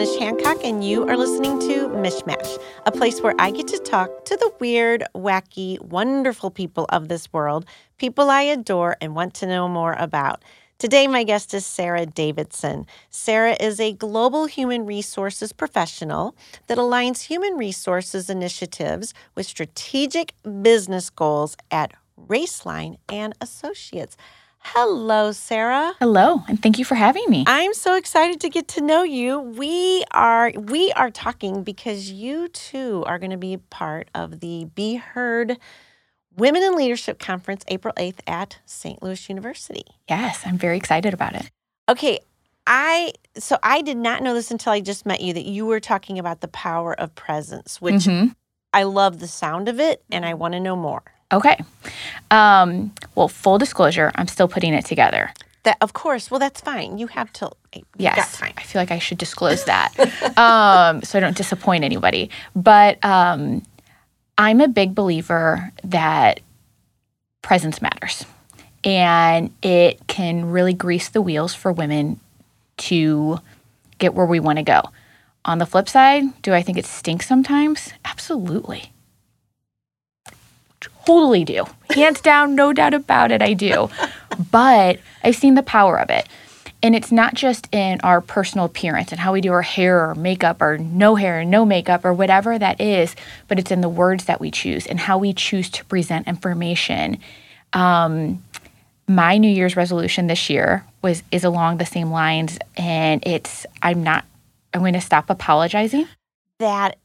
Mish Hancock, and you are listening to Mishmash, a place where I get to talk to the weird, wacky, wonderful people of this world, people I adore and want to know more about. Today, my guest is Sarah Davidson. Sarah is a global human resources professional that aligns human resources initiatives with strategic business goals at Raceline and Associates. Hello, Sarah. Hello, and thank you for having me. I'm so excited to get to know you. We are we are talking because you too are going to be part of the Be Heard Women in Leadership Conference April 8th at St. Louis University. Yes, I'm very excited about it. Okay, I so I did not know this until I just met you that you were talking about the power of presence, which Mhm. I love the sound of it and I want to know more. Okay. Um, well, full disclosure, I'm still putting it together. That of course, well that's fine. You have till you Yes, got time. I feel like I should disclose that um, so I don't disappoint anybody. But um, I'm a big believer that presence matters, and it can really grease the wheels for women to get where we want to go. On the flip side, do I think it stinks sometimes? Absolutely. Totally do. Hands down, no doubt about it, I do. But I've seen the power of it. And it's not just in our personal appearance and how we do our hair or makeup or no hair, and no makeup or whatever that is, but it's in the words that we choose and how we choose to present information. Um, my New Year's resolution this year was is along the same lines, and it's I'm not I'm going to stop apologizing. that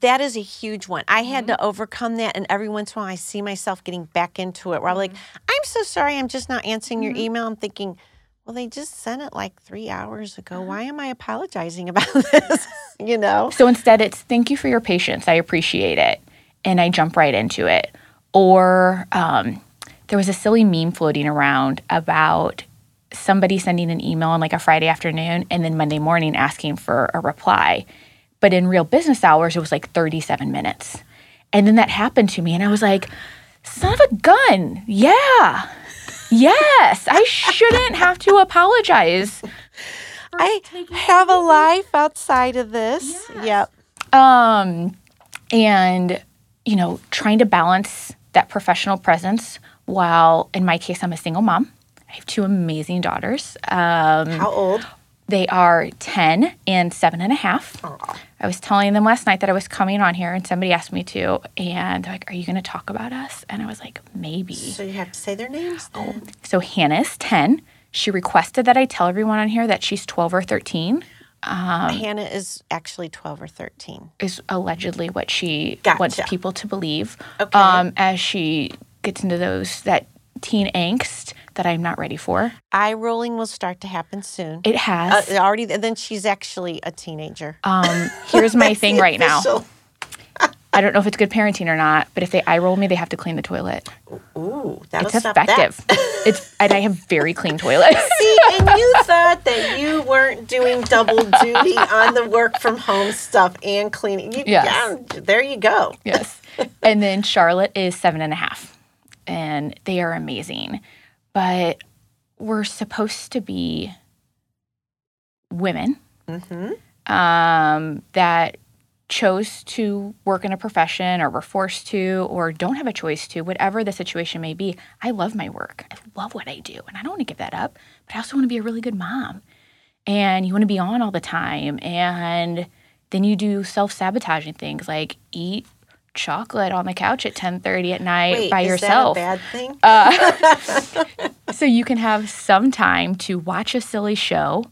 that is a huge one. I had Mm-hmm. to overcome that, and every once in a while, I see myself getting back into it. Where I'm like, Mm-hmm. I'm so sorry, I'm just not answering your email. I'm thinking, well, they just sent it like three hours Uh-huh. ago. Why am I apologizing about this? you know? So instead, it's thank you for your patience. I appreciate it. And I jump right into it. Or um, there was a silly meme floating around about somebody sending an email on like a Friday afternoon and then Monday morning asking for a reply. But in real business hours, it was like 37 minutes. And then that happened to me. And I was like, son of a gun. Yeah. Yes. I shouldn't have to apologize. I have a life outside of this. Yep. um, and you know trying to balance that professional presence while in my case i'm a single mom i have two amazing daughters um, How old? They are 10 and seven and a half i was telling them last night that i was coming on here and somebody asked me to and they're like are you going to talk about us and i was like maybe So you have to say their names. Then. so hannah's 10 she requested that i tell everyone on here that she's 12 or 13 Hannah is actually 12 or 13. is allegedly what she wants people to believe. Okay. Um, as she gets into those that teen angst that I'm not ready for. Eye rolling will start to happen soon. It has. Uh, already, then she's actually a teenager. um, here's my thing right now. I don't know if it's good parenting or not, but if they eye roll me, they have to clean the toilet. Ooh, stop effective. that. it's and I have very clean toilets. See, and you thought that you weren't doing double duty on the work from home stuff and cleaning. You, Yes. Yeah, there you go. yes. And then Charlotte is seven and a half, and they are amazing. But we're supposed to be women Mm-hmm. um, that chose to work in a profession or were forced to or don't have a choice to, whatever the situation may be. I love my work. I love what I do, and I don't want to give that up. But I also want to be a really good mom. And you want to be on all the time. And then you do self-sabotaging things like eat chocolate on the couch at 10:30 at night Wait, by is yourself. that a bad thing? Uh, so you can have some time to watch a silly show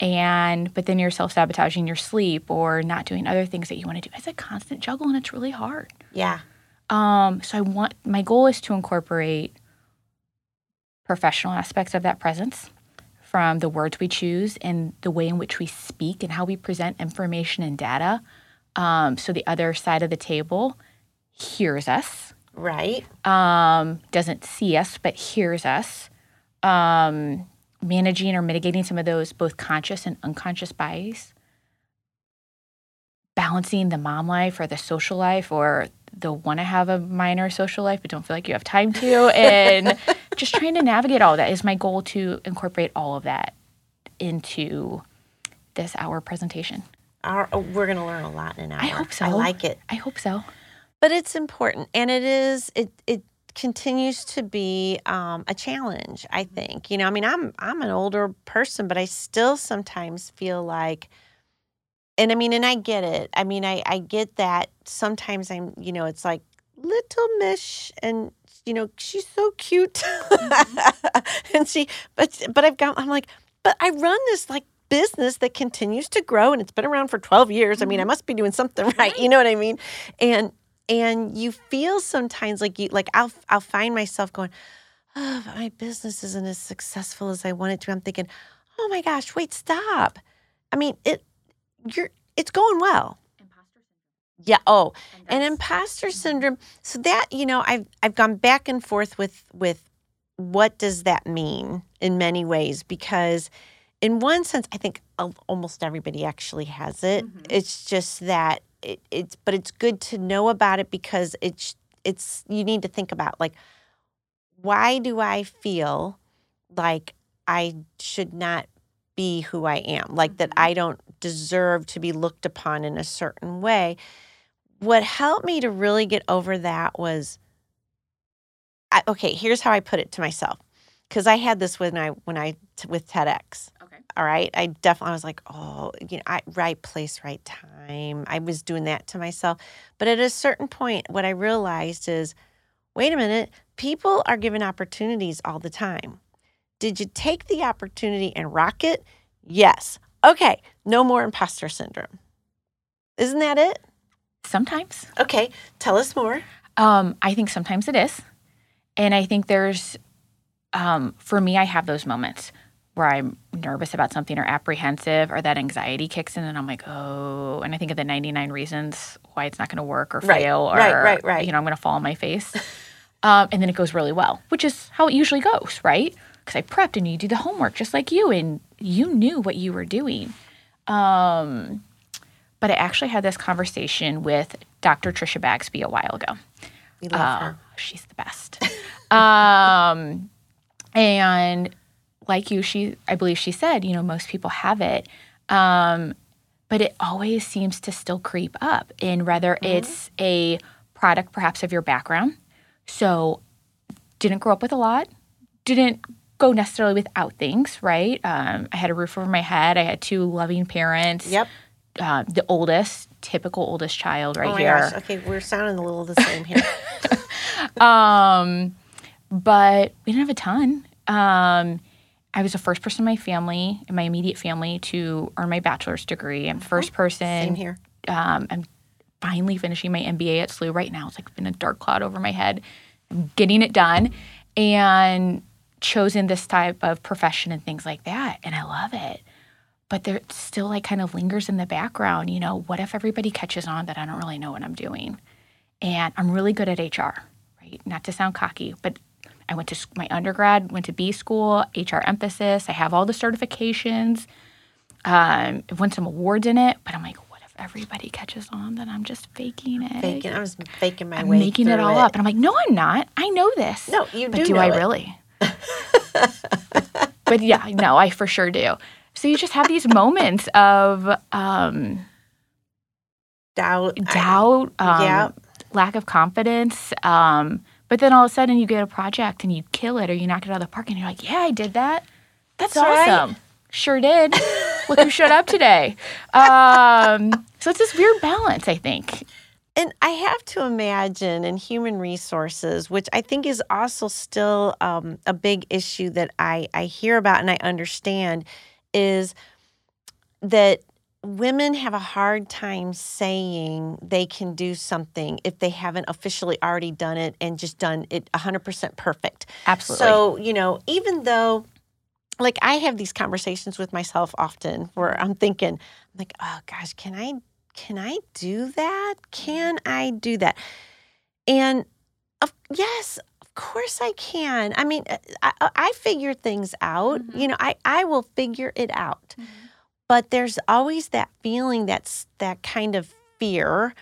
and but then you're self-sabotaging your sleep or not doing other things that you want to do. It's a constant juggle and it's really hard. yeah. Um, so I want my goal is to incorporate professional aspects of that presence from the words we choose and the way in which we speak and how we present information and data. Um, so the other side of the table hears us Right. um, doesn't see us but hears us, um, managing or mitigating some of those both conscious and unconscious bias, balancing the mom life or the social life or the want to have a minor social life but don't feel like you have time to, and just trying to navigate all that is my goal to incorporate all of that into this hour presentation. Our, oh, we're going to learn a lot in an hour. I hope so. I like it. I hope so. but it's important and it is it it continues to be um, a challenge i think you know i mean i'm i'm an older person but i still sometimes feel like and i mean and i get it i mean i i get that sometimes i'm you know it's like little mish and you know she's so cute and she but but i've got i'm like but i run this like business that continues to grow and it's been around for 12 years i mean i must be doing something right you know what i mean and and you feel sometimes like you like I'll I'll find myself going, oh, my business isn't as successful as I want it to. I'm thinking, oh my gosh, wait, stop. I mean, it you're it's going well. Yeah. Oh, and imposter syndrome. So that you know, I've I've gone back and forth with with what does that mean in many ways because in one sense, I think almost everybody actually has it. Mm-hmm. It's just that it, it's but it's good to know about it because it's it's you need to think about like why do I feel like I should not be who I am like that mm-hmm. I don't deserve to be looked upon in a certain way what helped me to really get over that was I, okay here's how I put it to myself because I had this when I when I with TEDx all right. I definitely was like, oh, you know, I, right place, right time. I was doing that to myself. But at a certain point, what I realized is, wait a minute, people are given opportunities all the time. Did you take the opportunity and rock it? Yes. Okay. No more imposter syndrome. Isn't that it? Sometimes. Okay. Tell us more. Um, I think sometimes it is. And I think there's, um, for me, I have those moments where I'm nervous about something or apprehensive or that anxiety kicks in and I'm like, oh, and I think of the 99 reasons why it's not going to work or right, fail or, right, right, right. you know, I'm going to fall on my face. um, and then it goes really well, which is how it usually goes, right? Because I prepped and you do the homework just like you and you knew what you were doing. Um, but I actually had this conversation with Dr. Trisha Bagsby a while ago. We love uh, her. She's the best. um, and like you, she I believe she said, you know, most people have it. Um, but it always seems to still creep up in whether mm-hmm. it's a product perhaps of your background. So didn't grow up with a lot, didn't go necessarily without things, right? Um, I had a roof over my head. I had two loving parents. Yep. Uh, the oldest, typical oldest child, right oh here. Gosh. Okay, we're sounding a little the same here. um, but we didn't have a ton. Um, I was the first person in my family, in my immediate family, to earn my bachelor's degree. I'm first person. Same here. Um, I'm finally finishing my MBA at SLU right now. It's like been a dark cloud over my head. I'm getting it done and chosen this type of profession and things like that. And I love it. But there still like kind of lingers in the background, you know, what if everybody catches on that I don't really know what I'm doing? And I'm really good at HR, right? Not to sound cocky, but I went to my undergrad, went to B school, HR emphasis. I have all the certifications. Um, I won some awards in it, but I'm like, what if everybody catches on that I'm just faking it? Faking, I'm just faking my I'm way. making it all it. up, and I'm like, no, I'm not. I know this. No, you but do. do I it. really? but yeah, no, I for sure do. So you just have these moments of um, doubt, doubt, um, yeah. lack of confidence. Um, but then all of a sudden you get a project and you kill it or you knock it out of the park and you're like, yeah, I did that. That's, That's awesome. Right. Sure did. Look who showed up today. Um, so it's this weird balance, I think. And I have to imagine in human resources, which I think is also still um, a big issue that I, I hear about and I understand, is that women have a hard time saying they can do something if they haven't officially already done it and just done it 100% perfect. Absolutely. So, you know, even though like I have these conversations with myself often where I'm thinking, I'm like, oh gosh, can I can I do that? Can I do that? And of, yes, of course I can. I mean, uh, I, I figure things out. Mm-hmm. You know, I, I will figure it out. Mm-hmm but there's always that feeling that's that kind of fear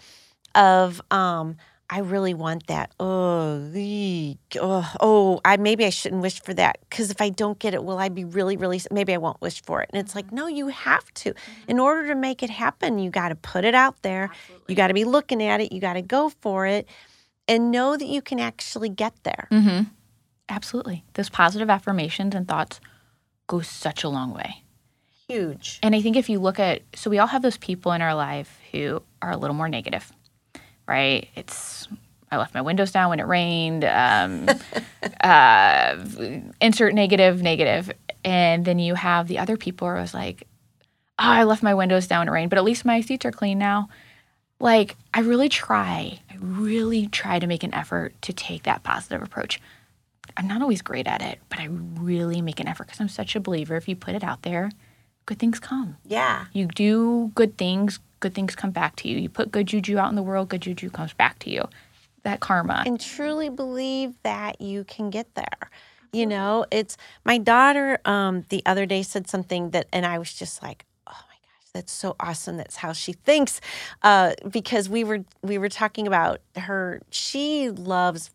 of um, I really want that. Oh, oh, oh, I maybe I shouldn't wish for that because if I don't get it, will I be really, really? Maybe I won't wish for it. And it's like, no, you have to. In order to make it happen, you got to put it out there. You got to be looking at it. You got to go for it, and know that you can actually get there. Mm-hmm. Absolutely. Those positive affirmations and thoughts go such a long way. Huge. And I think if you look at, so we all have those people in our life who are a little more negative, right? It's, I left my windows down when it rained, um, uh, insert negative, negative. And then you have the other people who are like, oh, I left my windows down when it rained, but at least my seats are clean now. Like, I really try, I really try to make an effort to take that positive approach. I'm not always great at it, but I really make an effort because I'm such a believer. If you put it out there, good things come. Yeah. You do good things, good things come back to you. You put good juju out in the world, good juju comes back to you. That karma. and truly believe that you can get there. You know, it's my daughter um the other day said something that and I was just like, "Oh my gosh, that's so awesome. That's how she thinks." Uh because we were we were talking about her she loves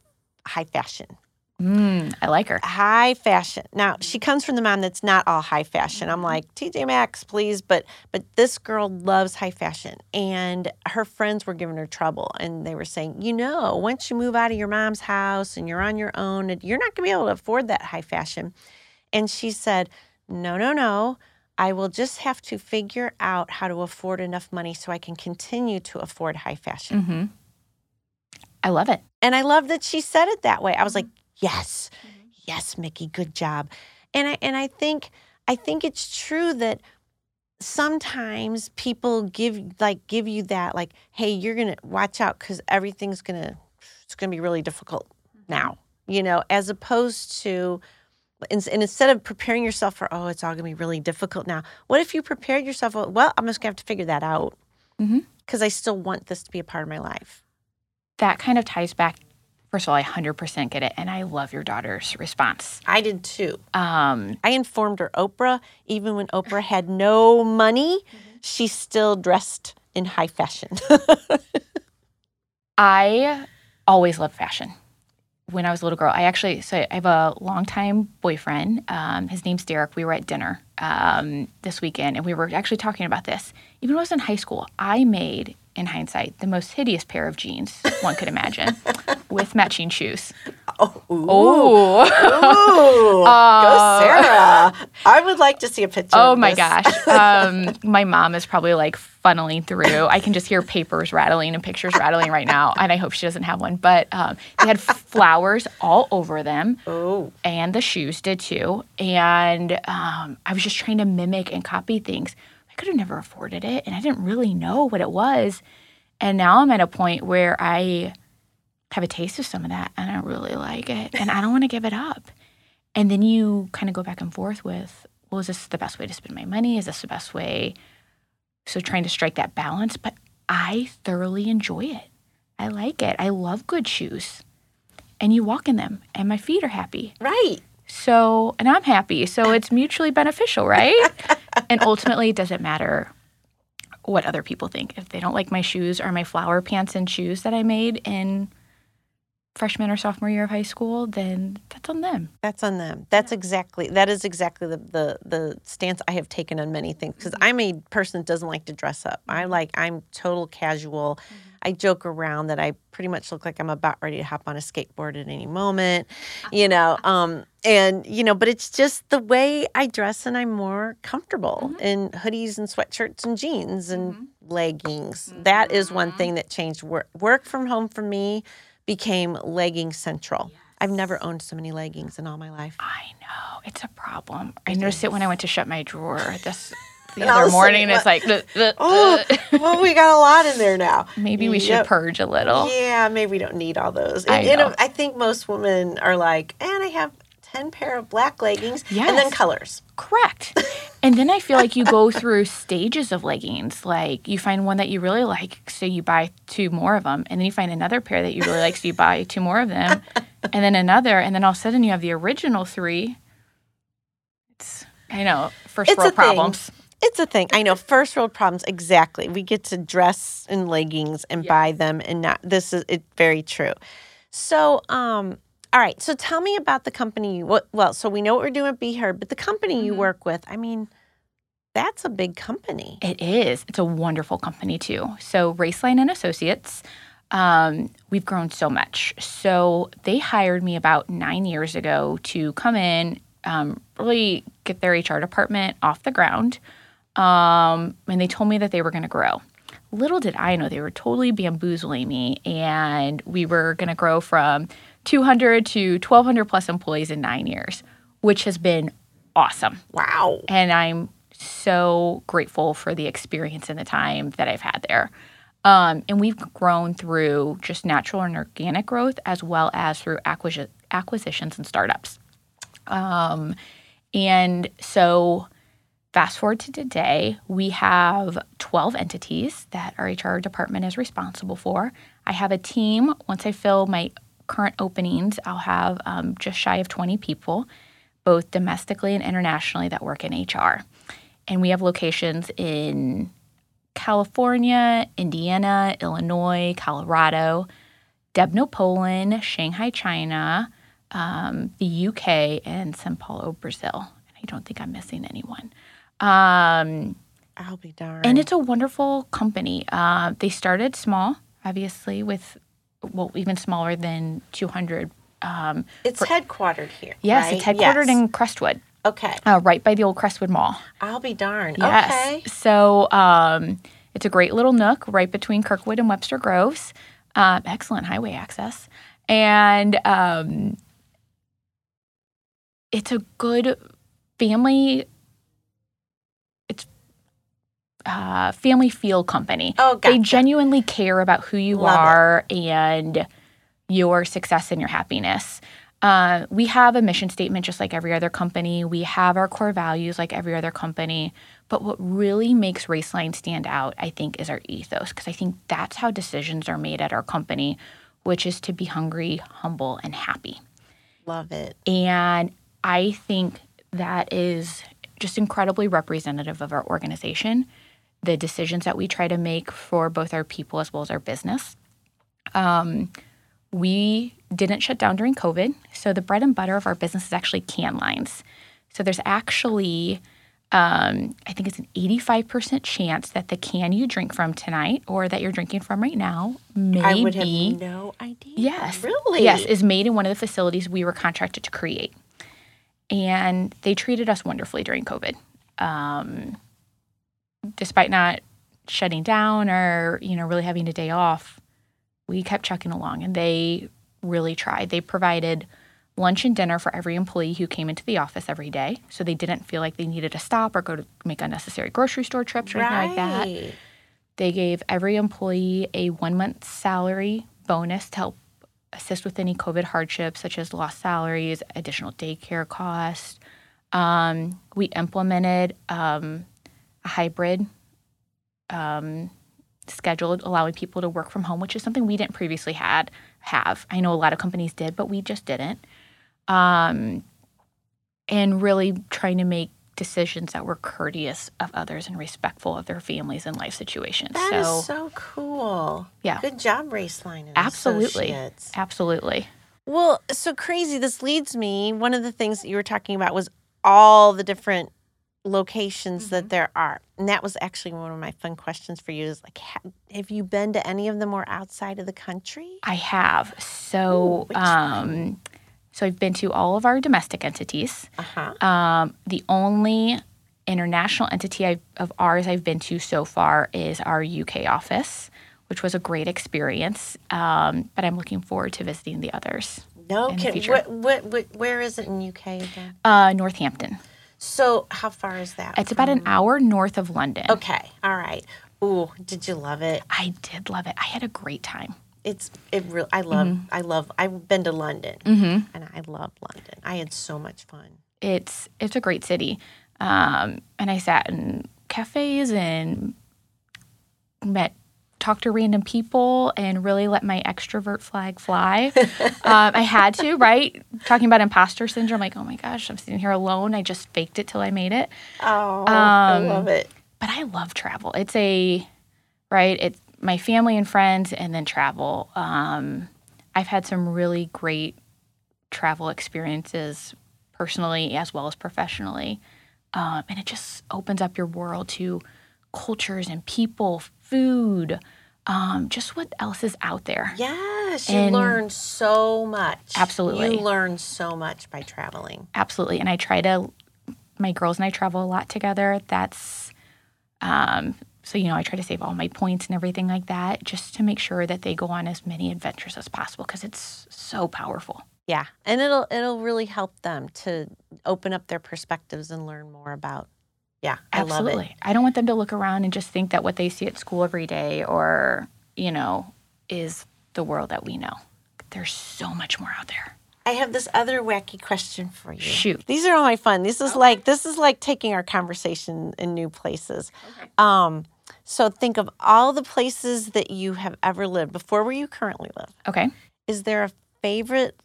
high fashion. Mm, I like her. High fashion. Now, she comes from the mom that's not all high fashion. I'm like, TJ Maxx, please, but but this girl loves high fashion. And her friends were giving her trouble and they were saying, "You know, once you move out of your mom's house and you're on your own, you're not going to be able to afford that high fashion." And she said, "No, no, no. I will just have to figure out how to afford enough money so I can continue to afford high fashion." hmm I love it. And I love that she said it that way. I was like, yes, mm-hmm. yes, Mickey, good job. And I and I think I think it's true that sometimes people give like give you that like, hey, you're gonna watch out because everything's gonna it's gonna be really difficult mm-hmm. now, you know, as opposed to and, and instead of preparing yourself for oh it's all gonna be really difficult now what if you prepared yourself oh, well i'm just gonna have to figure that out mm-hmm. because i still want this to be a part of my life That kind of ties back. First of all, I 100% get it. And I love your daughter's response. i did too Um, I informed her Oprah, even when Oprah had no money, she still dressed in high fashion. I always loved fashion. When I was a little girl, I actually so I have a longtime boyfriend. Um, his name's Derek. We were at dinner um, this weekend, and we were actually talking about this. Even when I was in high school, I made, in hindsight, the most hideous pair of jeans one could imagine, with matching shoes. oh, Oh, Ooh, go Sarah! I would like to see a picture. oh my gosh! Um, my mom is probably like funneling through. I can just hear papers rattling and pictures rattling right now, and I hope she doesn't have one. But um, they had flowers all over them. Oh, and the shoes did too. And um, I was just trying to mimic and copy things. I could have never afforded it, and I didn't really know what it was. And now I'm at a point where I have a taste of some of that, and I really like it, and I don't want to give it up. And then you kind of go back and forth with, well, is this the best way to spend my money? Is this the best way? So trying to strike that balance, but I thoroughly enjoy it. I like it. I love good shoes. And you walk in them, and my feet are happy. right. So, and I'm happy. So it's mutually beneficial, right? and ultimately, it doesn't matter what other people think. If they don't like my shoes or my flower pants and shoes that I made in freshman or sophomore year of high school, then that's on them. That's on them. That's exactly that is exactly the the, the stance I have taken on many things because mm-hmm. I'm a person that doesn't like to dress up. I like I'm total casual. Mm-hmm. I joke around that I pretty much look like I'm about ready to hop on a skateboard at any moment, you know. Um, and you know, but it's just the way I dress, and I'm more comfortable mm-hmm. in hoodies and sweatshirts and jeans and mm-hmm. leggings. That is one mm-hmm. thing that changed. Work work from home for me became legging central. I've never owned so many leggings in all my life. I know it's a problem. I noticed it when I went to shut my drawer this the other of a sudden, morning. It's like, "Ugh, ugh, Oh, ugh." well, we got a lot in there now. maybe we should Yep. purge a little. Yeah, maybe we don't need all those. I And, know, know. I think most women are like, and I have 10 pair of black leggings and then colors. Correct. and then I feel like you go through stages of leggings. Like you find one that you really like, so you buy two more of them. And then you find another pair that you really like, so you buy two more of them. And then another. And then all of a sudden you have the original three. It's, I know, first It's world thing. It's a thing. I know. First world problems. Exactly. We get to dress in leggings and buy them, and not. This is it. Very true. So, um, all right. So, tell me about the company. you- What? Well, so we know what we're doing at Be Heard, but the company you Mhm. work with. I mean, that's a big company. It is. It's a wonderful company too. So Raceline and Associates, um, we've grown so much. So they hired me about nine years ago to come in, um, really get their HR department off the ground, um, and they told me that they were going to grow. Little did I know they were totally bamboozling me, and we were going to grow from 200 to 1,200 plus employees in nine years, which has been awesome Wow. and I'm so grateful for the experience and the time that I've had there. Um, and we've grown through just natural and organic growth as well as through acquisi- acquisitions and startups. Um, and so, fast forward to today, we have 12 entities that our HR department is responsible for. I have a team. Once I fill my current openings, I'll have um, just shy of 20 people, both domestically and internationally, that work in HR. And we have locations in California, Indiana, Illinois, Colorado, Debno, Poland, Shanghai, China, um, the UK, and Sao Paulo, Brazil. And I don't think I'm missing anyone. Um, I'll be darned. and it's a wonderful company. Uh, they started small, obviously, with well, even smaller than 200. Um, it's headquartered here. yes, right? it's headquartered Yes. in Crestwood, Okay. uh, right by the old Crestwood Mall. I'll be darned. Yes. Okay. So um, it's a great little nook right between Kirkwood and Webster Groves. Um, excellent highway access. And um, it's a good family. Uh, family feel company. Oh, gotcha. They genuinely care about who you Love it. are and your success and your happiness. Uh, we have a mission statement just like every other company. We have our core values like every other company. But what really makes Raceline stand out, I think, is our ethos, because I think that's how decisions are made at our company, which is to be hungry, humble, and happy. Love it. And I think that is just incredibly representative of our organization, the decisions that we try to make for both our people as well as our business. Um, we didn't shut down during COVID. So the bread and butter of our business is actually can lines. So there's actually, um, I think it's an 85% chance that the can you drink from tonight or that you're drinking from right now may I would have no idea. Yes. Really? Yes, is made in one of the facilities we were contracted to create. And they treated us wonderfully during COVID. Um, despite not shutting down or, you know, really having a day off, we kept chugging along and they really tried. They provided lunch and dinner for every employee who came into the office every day. So they didn't feel like they needed to stop or go to make unnecessary grocery store trips or anything like that. They gave every employee a one month salary bonus to help assist with any COVID hardships, such as lost salaries, additional daycare costs. Um, we implemented um, hybrid um, schedule, allowing people to work from home, which is something we didn't previously had have. I know a lot of companies did, but we just didn't. Um, and really trying to make decisions that were courteous of others and respectful of their families and life situations. That is so, so cool. Yeah. Good job, Raceline absolutely, Associates. absolutely. Well, so crazy. This leads me. One of the things that you were talking about was all the different locations that there are, and that was actually one of my fun questions for you. Is like, ha- have you been to any of them or outside of the country? I have. So, which um, so I've been to all of our domestic entities. Uh huh. Um, the only international entity I've, of ours I've been to so far is our UK office, which was a great experience. Um, but I'm looking forward to visiting the others. No future. What, what, what, where is it in UK again? Uh, Northampton. So, how far is that? It's about an hour north of London. Okay. All right. Ooh, did you love it? I did love it. I had a great time. It's it real. I love. Mm-hmm. I love. I've been to London, and I love London. I had so much fun. it's it's a great city. Um, and I sat in cafes and met talk to random people and really let my extrovert flag fly. um, I had to, right? Talking about imposter syndrome, like, oh my gosh, I'm sitting here alone. I just faked it till I made it. Oh, I Um, love it. But I love travel. It's a, right? It's my family and friends and then travel. Um, I've had some really great travel experiences personally as well as professionally. Um, and it just opens up your world to cultures and people, food, um, just what else is out there. Yes, you learn so much. Absolutely. You learn so much by traveling. Absolutely. And I try to, my girls and I travel a lot together. That's, um, so, you know, I try to save all my points and everything like that just to make sure that they go on as many adventures as possible because it's so powerful. Yeah, and it'll it'll really help them to open up their perspectives and learn more about. Yeah, I love Absolutely. I don't want them to look around and just think that what they see at school every day or, you know, is the world that we know. There's so much more out there. I have this other wacky question for you. Shoot. These are all my fun. This is like this is like taking our conversation in new places. Um, so think of all the places that you have ever lived before where you currently live. Okay. Is there a favorite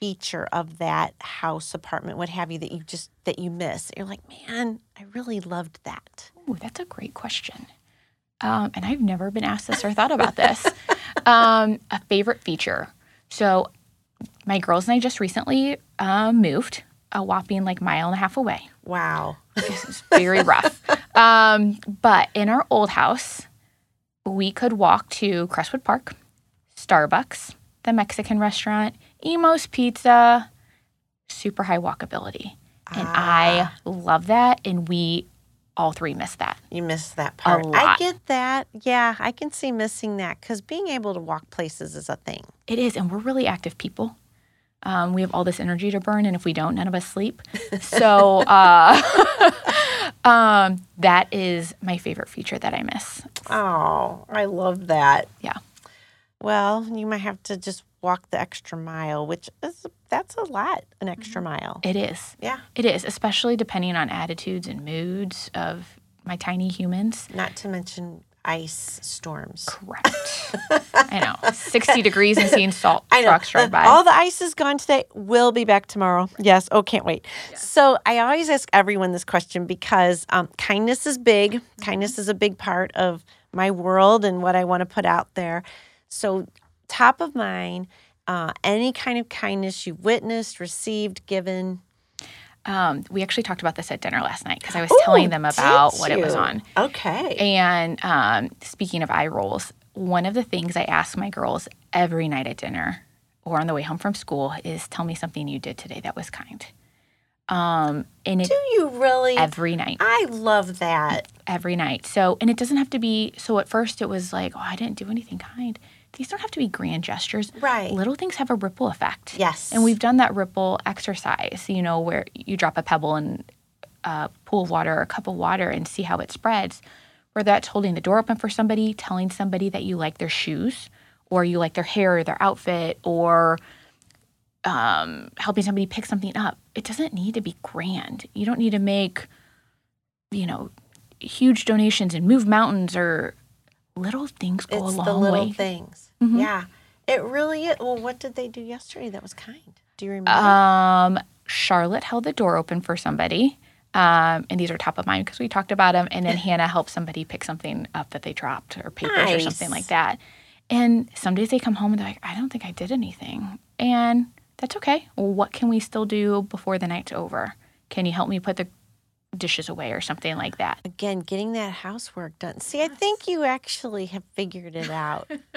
feature of that house, apartment, what have you, that you just that you miss? You're like, man, I really loved that. Ooh, that's a great question. Um, and I've never been asked this or thought about this. um, a favorite feature. So, my girls and I just recently uh, moved a whopping like mile and a half away. Wow. This is very rough. Um, but in our old house, we could walk to Crestwood Park, Starbucks, the Mexican restaurant, Imo's Pizza, super high walkability. And I love that. And we all three miss that. You miss that part. I lot. get that. Yeah, I can see missing that because being able to walk places is a thing. It is. And we're really active people. Um, we have all this energy to burn. And if we don't, none of us sleep. So uh, um, that is my favorite feature that I miss. Oh, I love that. Yeah. Well, you might have to just walk the extra mile, which is that's a lot, an extra mile. It is. Yeah. It is, especially depending on attitudes and moods of my tiny humans. Not to mention ice storms. Correct. I know. 60 degrees and seeing salt I know. trucks drive by. All the ice is gone today. We'll be back tomorrow. Yes. Oh, can't wait. So I always ask everyone this question because um, kindness is big. Mm-hmm. Kindness is a big part of my world and what I want to put out there. So, top of mind, uh, any kind of kindness you've witnessed, received, given. um, we actually talked about this at dinner last night because I was Ooh, telling them about what it was on. Okay. And um, speaking of eye rolls, one of the things I ask my girls every night at dinner or on the way home from school is tell me something you did today that was kind. Um, and it Do you really? every night. I love that. every night. So, and it doesn't have to be, so at first it was like, oh, I didn't do anything kind. These don't have to be grand gestures. Right. Little things have a ripple effect. Yes. And we've done that ripple exercise, you know, where you drop a pebble in a pool of water or a cup of water and see how it spreads. Whether that's holding the door open for somebody, telling somebody that you like their shoes, or you like their hair or their outfit, or um, helping somebody pick something up. It doesn't need to be grand. You don't need to make, you know, huge donations and move mountains or little things go It's a long the little way. Mm-hmm. things. Yeah. It really is. Well, what did they do yesterday that was kind? Do you remember? Um, Charlotte held the door open for somebody. Um, and these are top of mind because we talked about them. And then Hannah helped somebody pick something up that they dropped or papers or something like that. And some days they come home and they're like, I don't think I did anything. And that's okay. What can we still do before the night's over? Can you help me put the dishes away or something like that? Again, getting that housework done. See, I think you actually have figured it out.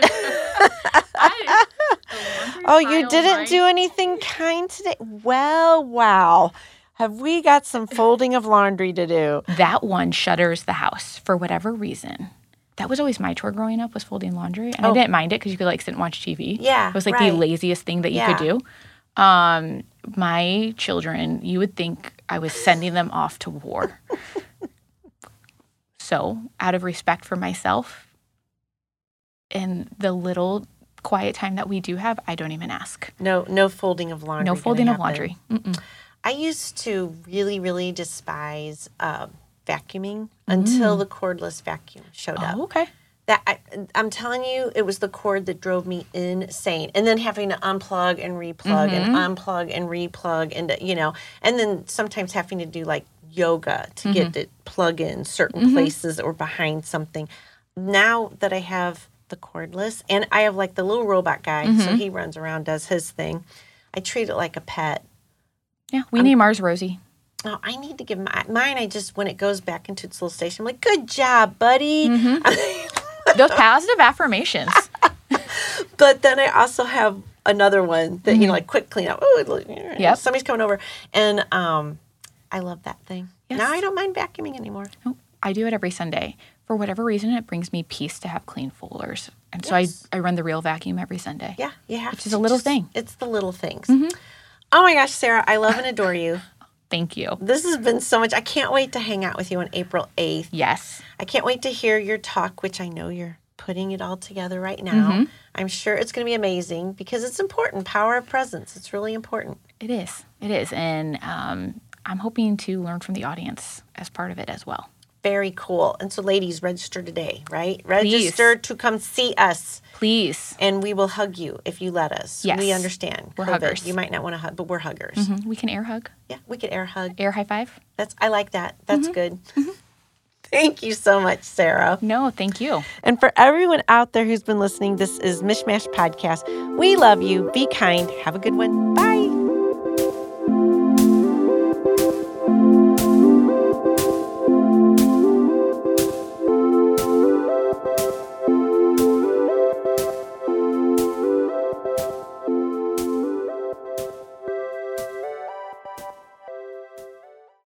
oh, you didn't do anything kind today? Well, wow. Have we got some folding of laundry to do? that one shutters the house for whatever reason. That was always my chore growing up was folding laundry, and I Oh. didn't mind it because you could like sit and watch TV. Yeah, it was like right. the laziest thing that you could do. Um, my children, you would think I was sending them off to war. so, out of respect for myself and the little quiet time that we do have, I don't even ask. No, no folding of laundry. No folding of laundry. Mm-mm. I used to really, really despise uh, vacuuming until the cordless vacuum showed up. Oh, okay. That I, I'm telling you, it was the cord that drove me insane. And then having to unplug and replug and mm-hmm. unplug and replug and you know, and then sometimes having to do like yoga to get mm-hmm. it plug in certain mm-hmm. places or behind something. Now that I have the cordless and I have like the little robot guy, so he runs around does his thing. I treat it like a pet. Yeah, we name ours Rosie. Oh, I need to give my, mine. I just when it goes back into its little station, I'm like, "Good job, buddy." Those positive affirmations. but then I also have another one that you know, like quick cleanup. Oh, look, Yep. somebody's coming over, and um, I love that thing. Yes. Now I don't mind vacuuming anymore. Oh, I do it every Sunday. For whatever reason, it brings me peace to have clean folders. And so I, I run the real vacuum every Sunday. Yeah, have. Which is a little just- thing. It's the little things. Oh my gosh, Sarah, I love and adore you. Thank you. This has been so much. I can't wait to hang out with you on April 8th. Yes. I can't wait to hear your talk, which I know you're putting it all together right now. I'm sure it's going to be amazing because it's important. Power of presence. It's really important. It is. It is. And um, I'm hoping to learn from the audience as part of it as well. Very cool. And so, ladies, register today, right? Register to come see us, Please. and we will hug you if you let us. Yes. We understand. We're COVID. huggers. You might not want to hug, but we're huggers. Mhm. We can air hug, Yeah, we can air hug. air high five. That's I like that. That's Mm-hmm. good. Thank you so much, Sarah. No, thank you. And for everyone out there who's been listening, this is Mishmash Podcast. We love you. Be kind. Have a good one. Bye.